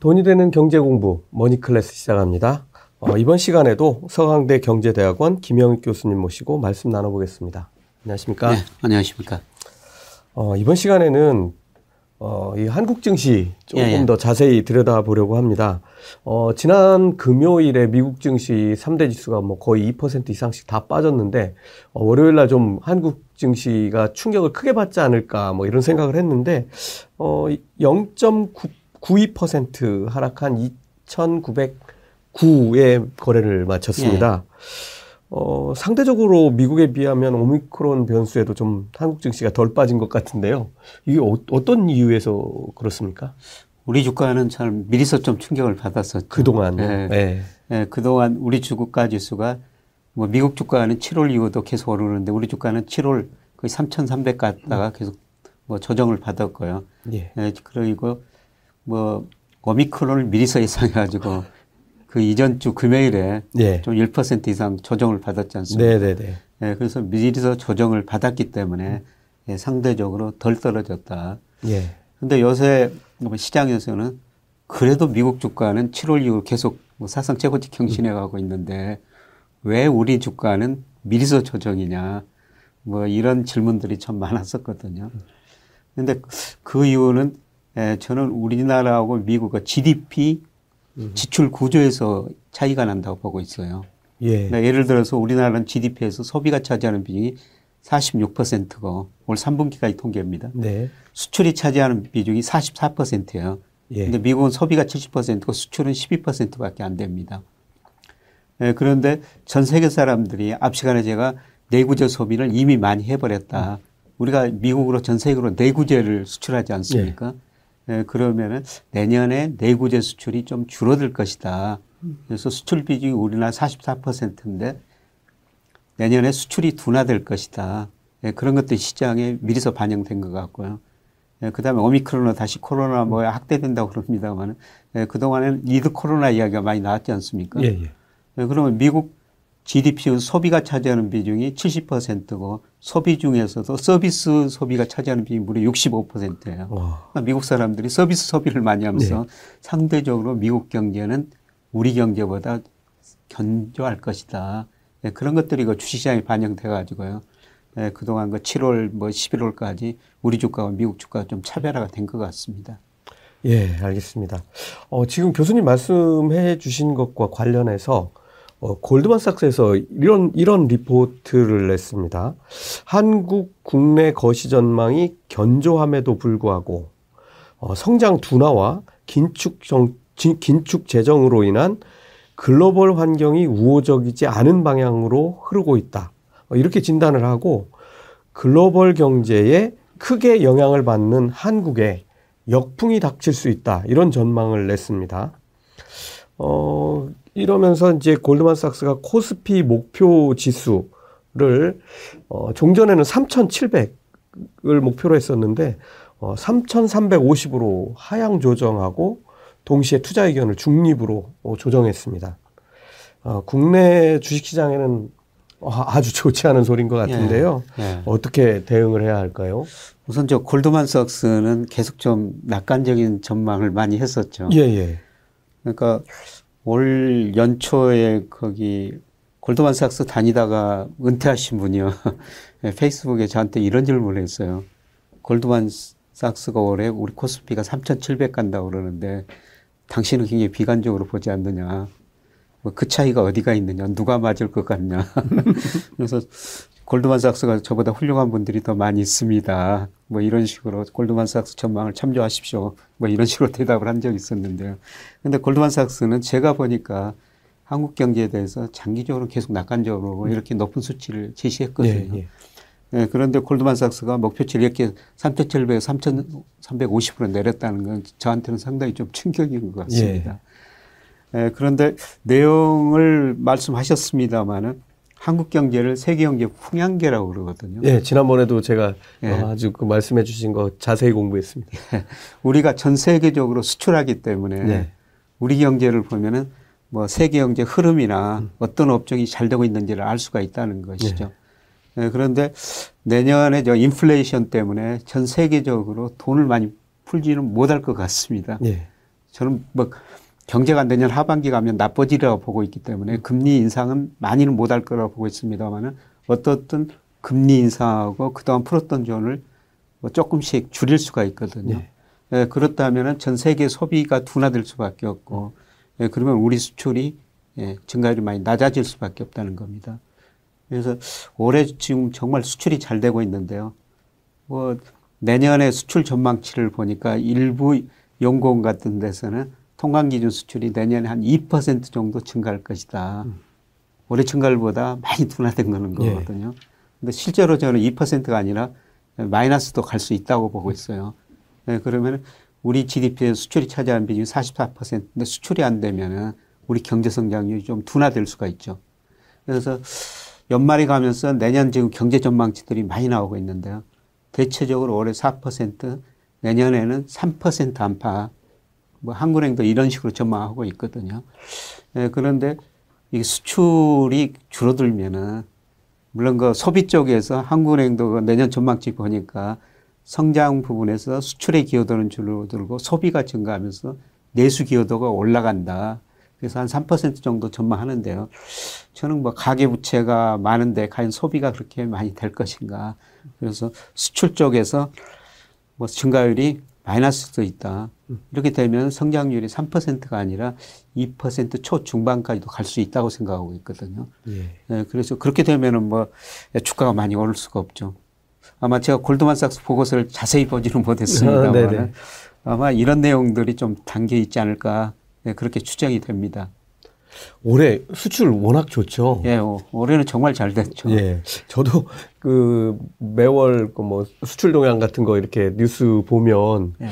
돈이 되는 경제 공부 머니 클래스 시작합니다. 어, 이번 시간에도 서강대 경제대학원 김영익 교수님 모시고 말씀 나눠보겠습니다. 안녕하십니까? 네, 안녕하십니까? 어, 이번 시간에는 어, 이 한국 증시 조금 예, 예. 더 자세히 들여다보려고 합니다. 어, 지난 금요일에 미국 증시 3대 지수가 뭐 거의 2% 이상씩 다 빠졌는데, 어, 월요일 날 좀 한국 증시가 충격을 크게 받지 않을까 뭐 이런 생각을 했는데, 어, 0.92% 하락한 2,909의 거래를 마쳤습니다. 어, 상대적으로 미국에 비하면 오미크론 변수에도 좀 한국 증시가 덜 빠진 것 같은데요. 이게 어, 떤 이유에서 그렇습니까? 우리 주가는 참 미리서 좀 충격을 받았었죠. 그동안. 네. 네. 네, 그동안 우리 주가 지수가 뭐 미국 주가는 7월 이후도 계속 오르는데 우리 주가는 7월 거의 3,300 갔다가 계속 뭐 조정을 받았고요. 예. 네, 그리고 뭐 오미크론을 미리서 예상해가지고 그 이전 주 금요일에 예. 좀1% 이상 조정을 받았지 않습니까? 네네네. 네, 그래서 미리서 조정을 받았기 때문에 예, 상대적으로 덜 떨어졌다. 예. 근데 요새 뭐 시장에서는 그래도 미국 주가는 7월 이후 계속 뭐 사상 최고치 경신해 가고 있는데 왜 우리 주가는 미리서 조정이냐 뭐 이런 질문들이 참 많았었거든요. 근데 그 이유는 에, 저는 우리나라하고 미국의 GDP 지출 구조에서 차이가 난다고 보고 있어요. 예. 그러니까 예를 들어서 우리나라는 GDP에서 소비가 차지하는 비중이 46%고 올 3분기까지 통계입니다. 네. 수출이 차지하는 비중이 44%예요. 예. 근데 미국은 소비가 70%고 수출은 12%밖에 안 됩니다. 예, 그런데 전 세계 사람들이 앞 시간에 제가 내구재 소비를 이미 많이 해버렸다. 우리가 미국으로 전 세계로 내구재를 수출하지 않습니까? 예, 그러면은 내년에 내구재 수출이 좀 줄어들 것이다. 그래서 수출 비중이 우리나라 44%인데 내년에 수출이 둔화될 것이다. 예, 그런 것들이 시장에 미리서 반영된 것 같고요. 예, 그 다음에 오미크론으로 다시 코로나 뭐 확대된다고 그럽니다만 예, 그동안에는 리드 코로나 이야기가 많이 나왔지 않습니까? 예. 예. 예, 그러면 미국 GDP 소비가 차지하는 비중이 70%고 소비 중에서도 서비스 소비가 차지하는 비중이 무려 65%예요. 와. 그러니까 미국 사람들이 서비스 소비를 많이 하면서 네. 상대적으로 미국 경제는 우리 경제보다 견조할 것이다. 예, 그런 것들이 그 주식시장에 반영돼 가지고요. 예, 그동안 그 7월 뭐 11월까지 우리 주가와 미국 주가가 좀 차별화가 된 것 같습니다. 예, 알겠습니다. 어, 지금 교수님 말씀해 주신 것과 관련해서 어, 골드만삭스에서 이런 이런 리포트를 냈습니다. 한국 국내 거시 전망이 견조함에도 불구하고 어, 성장 둔화와 긴축 정, 진- 긴축 재정으로 인한 글로벌 환경이 우호적이지 않은 방향으로 흐르고 있다. 어, 이렇게 진단을 하고 글로벌 경제에 크게 영향을 받는 한국에 역풍이 닥칠 수 있다. 이런 전망을 냈습니다. 어, 이러면서 이제 골드만삭스가 코스피 목표 지수를 어, 종전에는 3,700을 목표로 했었는데 어, 3,350으로 하향 조정하고 동시에 투자 의견을 중립으로 어, 조정했습니다. 어, 국내 주식시장에는 어, 아주 좋지 않은 소리인 것 같은데요. 예. 어떻게 대응을 해야 할까요? 우선 저 골드만삭스는 계속 좀 낙관적인 전망을 많이 했었죠. 예, 예. 그러니까 올 연초에 거기 골드만 삭스 다니다가 은퇴하신 분이요. 페이스북에 저한테 이런 질문을 했어요. 골드만 삭스가 올해 우리 코스피가 3,700 간다고 그러는데 당신은 굉장히 비관적으로 보지 않느냐. 뭐그 차이가 어디가 있느냐. 누가 맞을 것 같냐. 그래서 골드만삭스가 저보다 훌륭한 분들이 더 많이 있습니다. 뭐 이런 식으로 골드만삭스 전망을 참조하십시오. 뭐 이런 식으로 대답을 한 적이 있었는데요. 근데 골드만삭스는 제가 보니까 한국 경제에 대해서 장기적으로 계속 낙관적으로 이렇게 높은 수치를 제시했거든요. 예, 예. 예, 그런데 골드만삭스가 목표치를 이렇게 3,700, 3,350으로 내렸다는 건 저한테는 상당히 좀 충격인 것 같습니다. 예, 그런데 내용을 말씀하셨습니다마는 한국 경제를 세계 경제 풍향계라고 그러거든요. 예, 지난번에도 제가 예. 어, 아주 그 말씀해 주신 거 자세히 공부했습니다. 우리가 전 세계적으로 수출하기 때문에 네. 우리 경제를 보면은 뭐 세계 경제 흐름이나 음. 어떤 업종이 잘 되고 있는지를 알 수가 있다는 것이죠. 네. 예, 그런데 내년에 저 인플레이션 때문에 전 세계적으로 돈을 많이 풀지는 못할 것 같습니다. 예. 저는 뭐 경제가 내년 하반기 가면 나빠지리라고 보고 있기 때문에 금리 인상은 많이는 못할 거라고 보고 있습니다만은 어떻든 금리 인상하고 그동안 풀었던 존을 뭐 조금씩 줄일 수가 있거든요. 네. 예, 그렇다면은 전 세계 소비가 둔화될 수밖에 없고, 예, 그러면 우리 수출이 예, 증가율이 많이 낮아질 수밖에 없다는 겁니다. 그래서 올해 지금 정말 수출이 잘 되고 있는데요. 뭐 내년에 수출 전망치를 보니까 일부 연구원 같은 데서는 통관 기준 수출이 내년에 한 2% 정도 증가할 것이다. 올해 증가율보다 많이 둔화된 거는 예. 거거든요. 근데 실제로 저는 2%가 아니라 마이너스도 갈 수 있다고 보고 있어요. 네, 그러면 우리 GDP의 수출이 차지하는 비중이 44%인데 수출이 안 되면은 우리 경제 성장률이 좀 둔화될 수가 있죠. 그래서 연말이 가면서 내년 지금 경제 전망치들이 많이 나오고 있는데요. 대체적으로 올해 4%, 내년에는 3% 안팎, 뭐 한국은행도 이런 식으로 전망하고 있거든요. 예, 그런데 이 수출이 줄어들면은 물론 그 소비 쪽에서 한국은행도 그 내년 전망치 보니까 성장 부분에서 수출의 기여도는 줄어들고 소비가 증가하면서 내수 기여도가 올라간다. 그래서 한 3% 정도 전망하는데요. 저는 뭐 가계 부채가 많은데 과연 소비가 그렇게 많이 될 것인가. 그래서 수출 쪽에서 뭐 증가율이 마이너스도 있다. 이렇게 되면 성장률이 3%가 아니라 2% 초중반까지도 갈 수 있다고 생각하고 있거든요. 예. 네, 그래서 그렇게 되면은 뭐 주가가 많이 오를 수가 없죠. 아마 제가 골드만삭스 보고서를 자세히 보지는 아. 못했습니다만 아마 이런 내용들이 좀 담겨 있지 않을까 네, 그렇게 추정이 됩니다. 올해 수출 워낙 좋죠. 예, 오, 올해는 정말 잘 됐죠. 예. 저도 그 매월 그 뭐 수출 동향 같은 거 이렇게 뉴스 보면 예.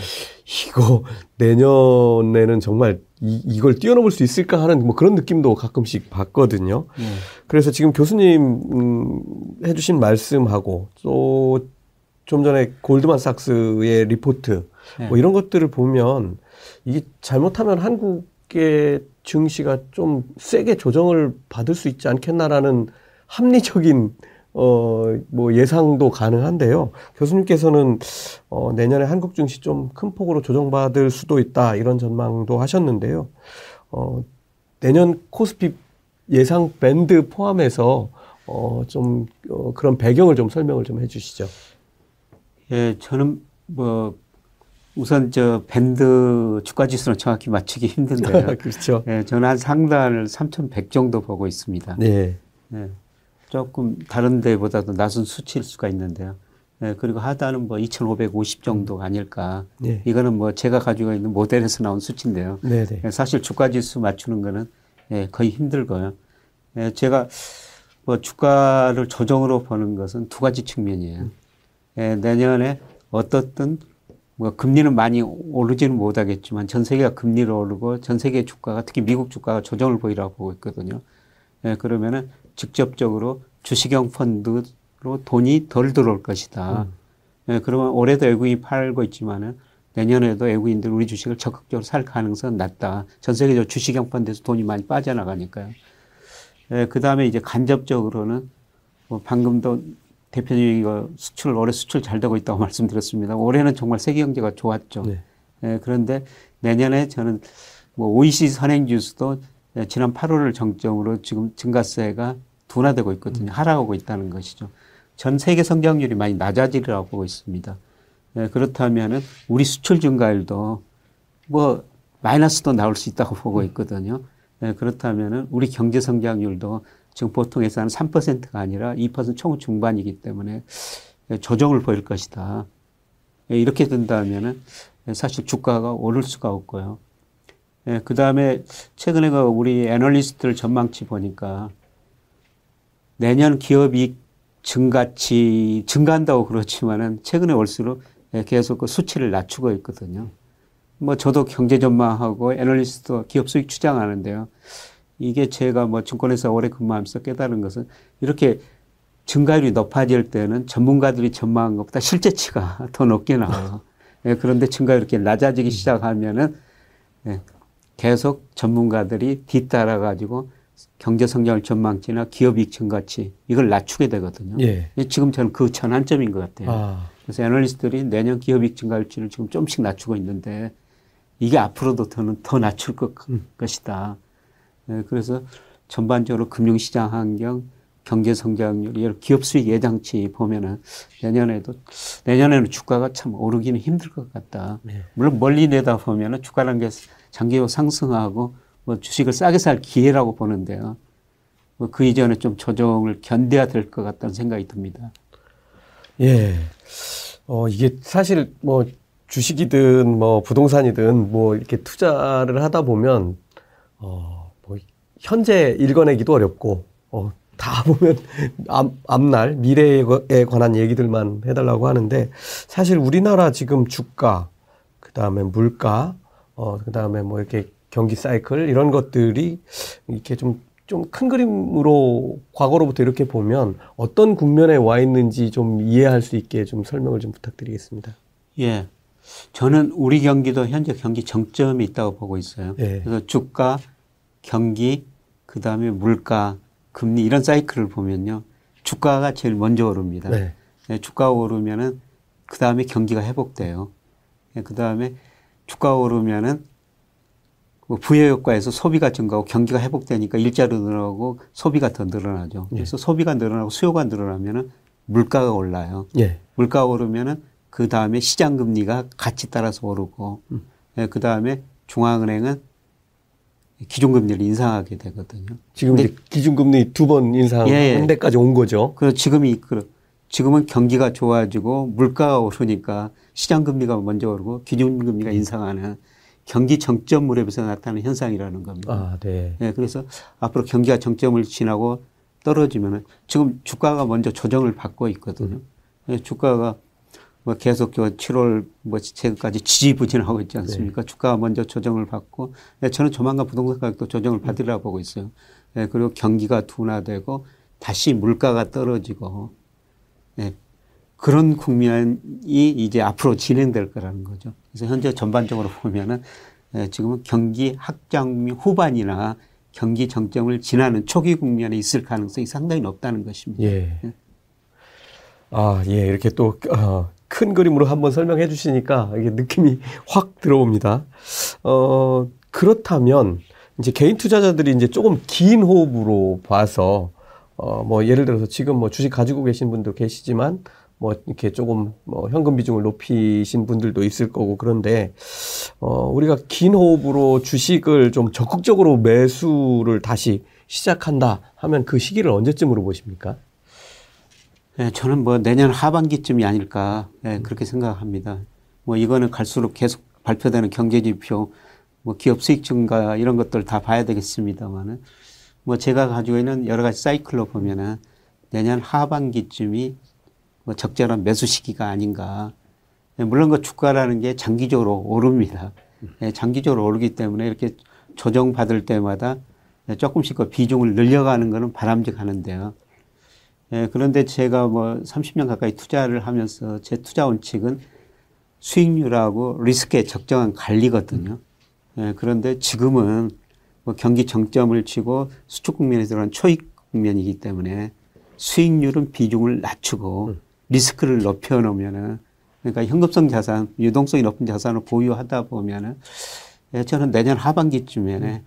이거 내년에는 정말 이, 이걸 뛰어넘을 수 있을까 하는 뭐 그런 느낌도 가끔씩 받거든요. 예. 그래서 지금 교수님 음, 해주신 말씀하고 또 좀 전에 골드만삭스의 리포트 네. 뭐 이런 것들을 보면 이게 잘못하면 한국의 증시가 좀 세게 조정을 받을 수 있지 않겠나라는 합리적인 어 뭐 예상도 가능한데요. 교수님께서는 어 내년에 한국 증시 좀 큰 폭으로 조정받을 수도 있다 이런 전망도 하셨는데요. 어 내년 코스피 예상 밴드 포함해서 어 좀 어, 그런 배경을 좀 설명을 좀 해주시죠. 예, 저는 뭐 우선 저 밴드 주가 지수는 정확히 맞추기 힘든데요. 그렇죠. 예, 저는 한 상단을 3,100 정도 보고 있습니다. 네. 예, 조금 다른 데보다도 낮은 수치일 수가 있는데요. 예, 그리고 하단은 뭐 2,550 정도 아닐까. 네. 이거는 뭐 제가 가지고 있는 모델에서 나온 수치인데요. 네, 네. 예, 사실 주가 지수 맞추는 거는 예, 거의 힘들고요. 예, 제가 뭐 주가를 조정으로 보는 것은 두 가지 측면이에요. 예, 내년에 어떻든 뭐 금리는 많이 오르지는 못하겠지만 전 세계가 금리를 오르고 전 세계 주가가 특히 미국 주가가 조정을 보이라고 보고 있거든요. 예, 그러면은 직접적으로 주식형 펀드로 돈이 덜 들어올 것이다. 예, 그러면 올해도 외국인이 팔고 있지만은 내년에도 외국인들 우리 주식을 적극적으로 살 가능성은 낮다. 전 세계적으로 주식형 펀드에서 돈이 많이 빠져나가니까요. 예, 그 다음에 이제 간접적으로는 뭐 방금도 이거 수출, 올해 수출 잘 되고 있다고 말씀드렸습니다. 올해는 정말 세계 경제가 좋았죠. 네. 예, 그런데 내년에 저는 뭐 OECD 선행 지수도 예, 지난 8월을 정점으로 지금 증가세가 둔화되고 있거든요. 하락하고 있다는 것이죠. 전 세계 성장률이 많이 낮아지리라고 보고 있습니다. 예, 그렇다면은 우리 수출 증가율도 뭐 마이너스도 나올 수 있다고 보고 있거든요. 예, 그렇다면은 우리 경제 성장률도 지금 보통 예산은 3%가 아니라 2% 초중반이기 때문에 예, 조정을 보일 것이다. 예, 이렇게 된다면은 예, 사실 주가가 오를 수가 없고요. 예, 그 다음에 최근에 그 우리 애널리스트들 전망치 보니까 내년 기업이익 증가치 증가한다고 그렇지만은 최근에 올수록 예, 계속 그 수치를 낮추고 있거든요. 뭐 저도 경제 전망하고 애널리스트 기업 수익 추정하는데요. 이게 제가 뭐 증권회사 오래 근무하면서 깨달은 것은 이렇게 증가율이 높아질 때는 전문가들이 전망한 것보다 실제치가 더 높게 나와요. 예, 그런데 증가율이 이렇게 낮아지기 시작하면은 예, 계속 전문가들이 뒤따라 가지고 경제 성장을 전망치나 기업 이익 증가치 이걸 낮추게 되거든요. 예. 지금 저는 그 전환점인 것 같아요. 아, 그래서 애널리스트들이 내년 기업 이익 증가율치를 지금 조금씩 낮추고 있는데 이게 앞으로도 더는 더 낮출 것, 음. 것이다. 예, 그래서 전반적으로 금융시장 환경, 경제 성장률, 이런 기업 수익 예상치 보면은 내년에도 내년에는 주가가 참 오르기는 힘들 것 같다. 네. 물론 멀리 내다 보면은 주가라는 게 장기로 상승하고 뭐 주식을 싸게 살 기회라고 보는데요. 뭐 그 이전에 좀 조정을 견뎌야 될 것 같다는 생각이 듭니다. 예. 어, 이게 사실 뭐 주식이든 뭐 부동산이든 뭐 이렇게 투자를 하다 보면 어, 뭐 현재 읽어내기도 어렵고 어, 다 보면 앞, 앞날 미래에 관한 얘기들만 해달라고 하는데 사실 우리나라 지금 주가 그 다음에 물가 어, 그 다음에 뭐 이렇게 경기 사이클 이런 것들이 이렇게 좀 좀 큰 그림으로 과거로부터 이렇게 보면 어떤 국면에 와 있는지 좀 이해할 수 있게 좀 설명을 좀 부탁드리겠습니다. 예. 저는 우리 경기도 현재 경기 정점이 있다고 보고 있어요. 예. 그래서 주가, 경기, 그 다음에 물가, 금리 이런 사이클을 보면요. 주가가 제일 먼저 오릅니다. 네. 예, 주가가 오르면은 그 다음에 경기가 회복돼요. 예, 그 다음에 주가가 오르면은 그 부여 효과에서 소비가 증가하고 경기가 회복되니까 일자로 늘어나고 소비가 더 늘어나죠. 예. 그래서 소비가 늘어나고 수요가 늘어나면은 물가가 올라요. 예. 물가가 오르면은 그 다음에 시장 금리가 같이 따라서 오르고, 음. 예, 그 다음에 중앙은행은 기준금리를 인상하게 되거든요. 지금 이제 기준금리 두 번 인상한 예, 예. 데까지 온 거죠. 그래서 지금이 그 지금은 경기가 좋아지고 물가가 오르니까 시장 금리가 먼저 오르고 기준금리가 인상하는 경기 정점 무렵에서 나타나는 현상이라는 겁니다. 아, 네. 예, 그래서 앞으로 경기가 정점을 지나고 떨어지면은 지금 주가가 먼저 조정을 받고 있거든요. 예, 주가가 뭐 계속 저 7월 뭐 최근까지 지지부진하고 있지 않습니까? 주가가 먼저 조정을 받고 예, 저는 조만간 부동산 가격도 조정을 받으리라고 보고 있어요. 예, 그리고 경기가 둔화되고 다시 물가가 떨어지고 예, 그런 국면이 이제 앞으로 진행될 거라는 거죠. 그래서 현재 전반적으로 보면은 예, 지금은 경기 확장 후반이나 경기 정점을 지나는 초기 국면에 있을 가능성이 상당히 높다는 것입니다. 예. 아, 예. 이렇게 또, 어, 큰 그림으로 한번 설명해 주시니까 이게 느낌이 확 들어옵니다. 어, 그렇다면 이제 개인 투자자들이 이제 조금 긴 호흡으로 봐서 어, 뭐 예를 들어서 지금 뭐 주식 가지고 계신 분도 계시지만 뭐 이렇게 조금 뭐 현금 비중을 높이신 분들도 있을 거고 그런데 어, 우리가 긴 호흡으로 주식을 좀 적극적으로 매수를 다시 시작한다 하면 그 시기를 언제쯤으로 보십니까? 예, 저는 뭐 내년 하반기쯤이 아닐까 예, 그렇게 생각합니다. 뭐 이거는 갈수록 계속 발표되는 경제 지표, 뭐 기업 수익 증가 이런 것들 다 봐야 되겠습니다만은 뭐 제가 가지고 있는 여러 가지 사이클로 보면은 내년 하반기쯤이 뭐 적절한 매수 시기가 아닌가. 예, 물론 그 주가라는 게 장기적으로 오릅니다. 예, 장기적으로 오르기 때문에 이렇게 조정 받을 때마다 예, 조금씩 그 비중을 늘려가는 거는 바람직하는데요. 예, 그런데 제가 뭐 30년 가까이 투자를 하면서 제 투자 원칙은 수익률하고 리스크의 적정한 관리거든요. 예, 그런데 지금은 뭐 경기 정점을 치고 수축 국면에 들어간 초익 국면이기 때문에 수익률은 비중을 낮추고 리스크를 높여 놓으면은 그러니까 현금성 자산, 유동성이 높은 자산을 보유하다 보면은 예, 저는 내년 하반기쯤에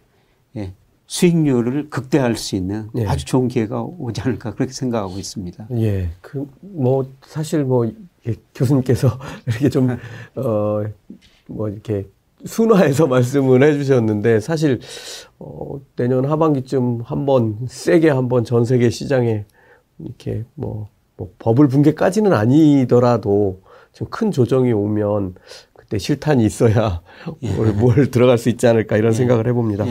예, 수익률을 극대화할 수 있는 예. 아주 좋은 기회가 오지 않을까 그렇게 생각하고 있습니다. 예, 그, 뭐, 사실 뭐, 예, 교수님께서 이렇게 좀, 어, 뭐, 이렇게 순화해서 말씀을 해주셨는데, 사실, 어, 내년 하반기쯤 한번 세게 한번 전 세계 시장에 이렇게 뭐, 뭐, 버블 붕괴까지는 아니더라도 좀 큰 조정이 오면 그때 실탄이 있어야 뭘, 뭘 들어갈 수 있지 않을까 이런 생각을 해봅니다.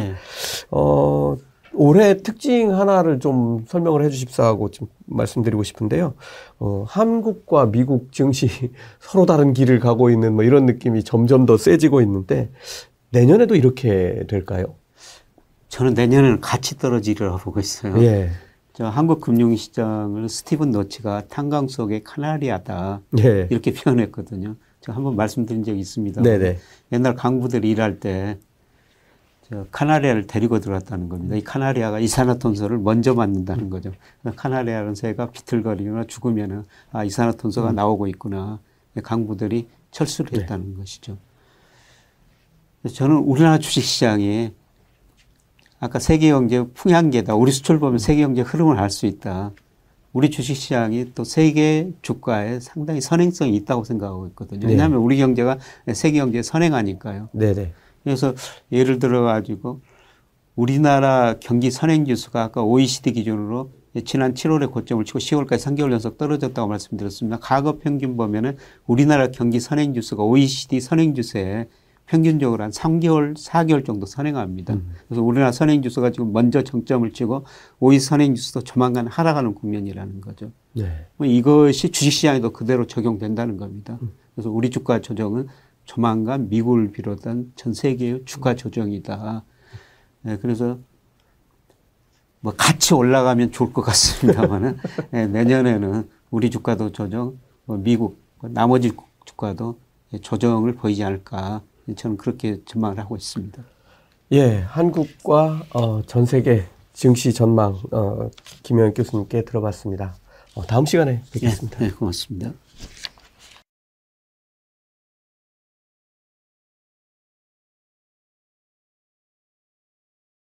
예. 어, 올해 특징 하나를 좀 설명을 해 주십사 하고 좀 말씀드리고 싶은데요. 어, 한국과 미국 증시 서로 다른 길을 가고 있는 뭐 이런 느낌이 점점 더 세지고 있는데 내년에도 이렇게 될까요? 저는 내년에는 같이 떨어지리라고 보고 있어요. 예. 저 한국 금융시장을 스티븐 로치가 탄광 속의 카나리아다 예. 이렇게 표현했거든요. 제가 한번 말씀드린 적이 있습니다. 네네. 옛날 광부들이 일할 때 저 카나리아를 데리고 들어왔다는 겁니다. 이 카나리아가 이산화탄소를 먼저 맡는다는 거죠. 카나리아라는 새가 비틀거리거나 죽으면은 아 이산화탄소가 나오고 있구나. 강부들이 철수를 했다는 것이죠. 저는 우리나라 주식시장이 아까 세계경제 풍향계다. 우리 수출 보면 세계경제 흐름을 알 수 있다. 우리 주식시장이 또 세계 주가에 상당히 선행성이 있다고 생각하고 있거든요. 네. 왜냐하면 우리 경제가 세계 경제에 선행하니까요. 네네. 그래서 예를 들어 가지고 우리나라 경기 선행 지수가 아까 OECD 기준으로 지난 7월에 고점을 치고 10월까지 3개월 연속 떨어졌다고 말씀드렸습니다. 과거 평균 보면은 우리나라 경기 선행 지수가 OECD 선행 지수에 평균적으로 한 3개월, 4개월 정도 선행합니다. 그래서 우리나라 선행 지수가 지금 먼저 정점을 치고 OECD 선행 지수도 조만간 하락하는 국면이라는 거죠. 네. 뭐 이것이 주식시장에도 그대로 적용된다는 겁니다. 그래서 우리 주가 조정은 조만간 미국을 비롯한 전 세계의 주가 조정이다. 네, 그래서 뭐 같이 올라가면 좋을 것 같습니다만은 네, 내년에는 우리 주가도 조정, 뭐 미국 나머지 주가도 조정을 보이지 않을까 저는 그렇게 전망을 하고 있습니다. 예, 한국과 어, 전 세계 증시 전망 어, 김영현 교수님께 들어봤습니다. 어, 다음 시간에 뵙겠습니다. 네, 고맙습니다.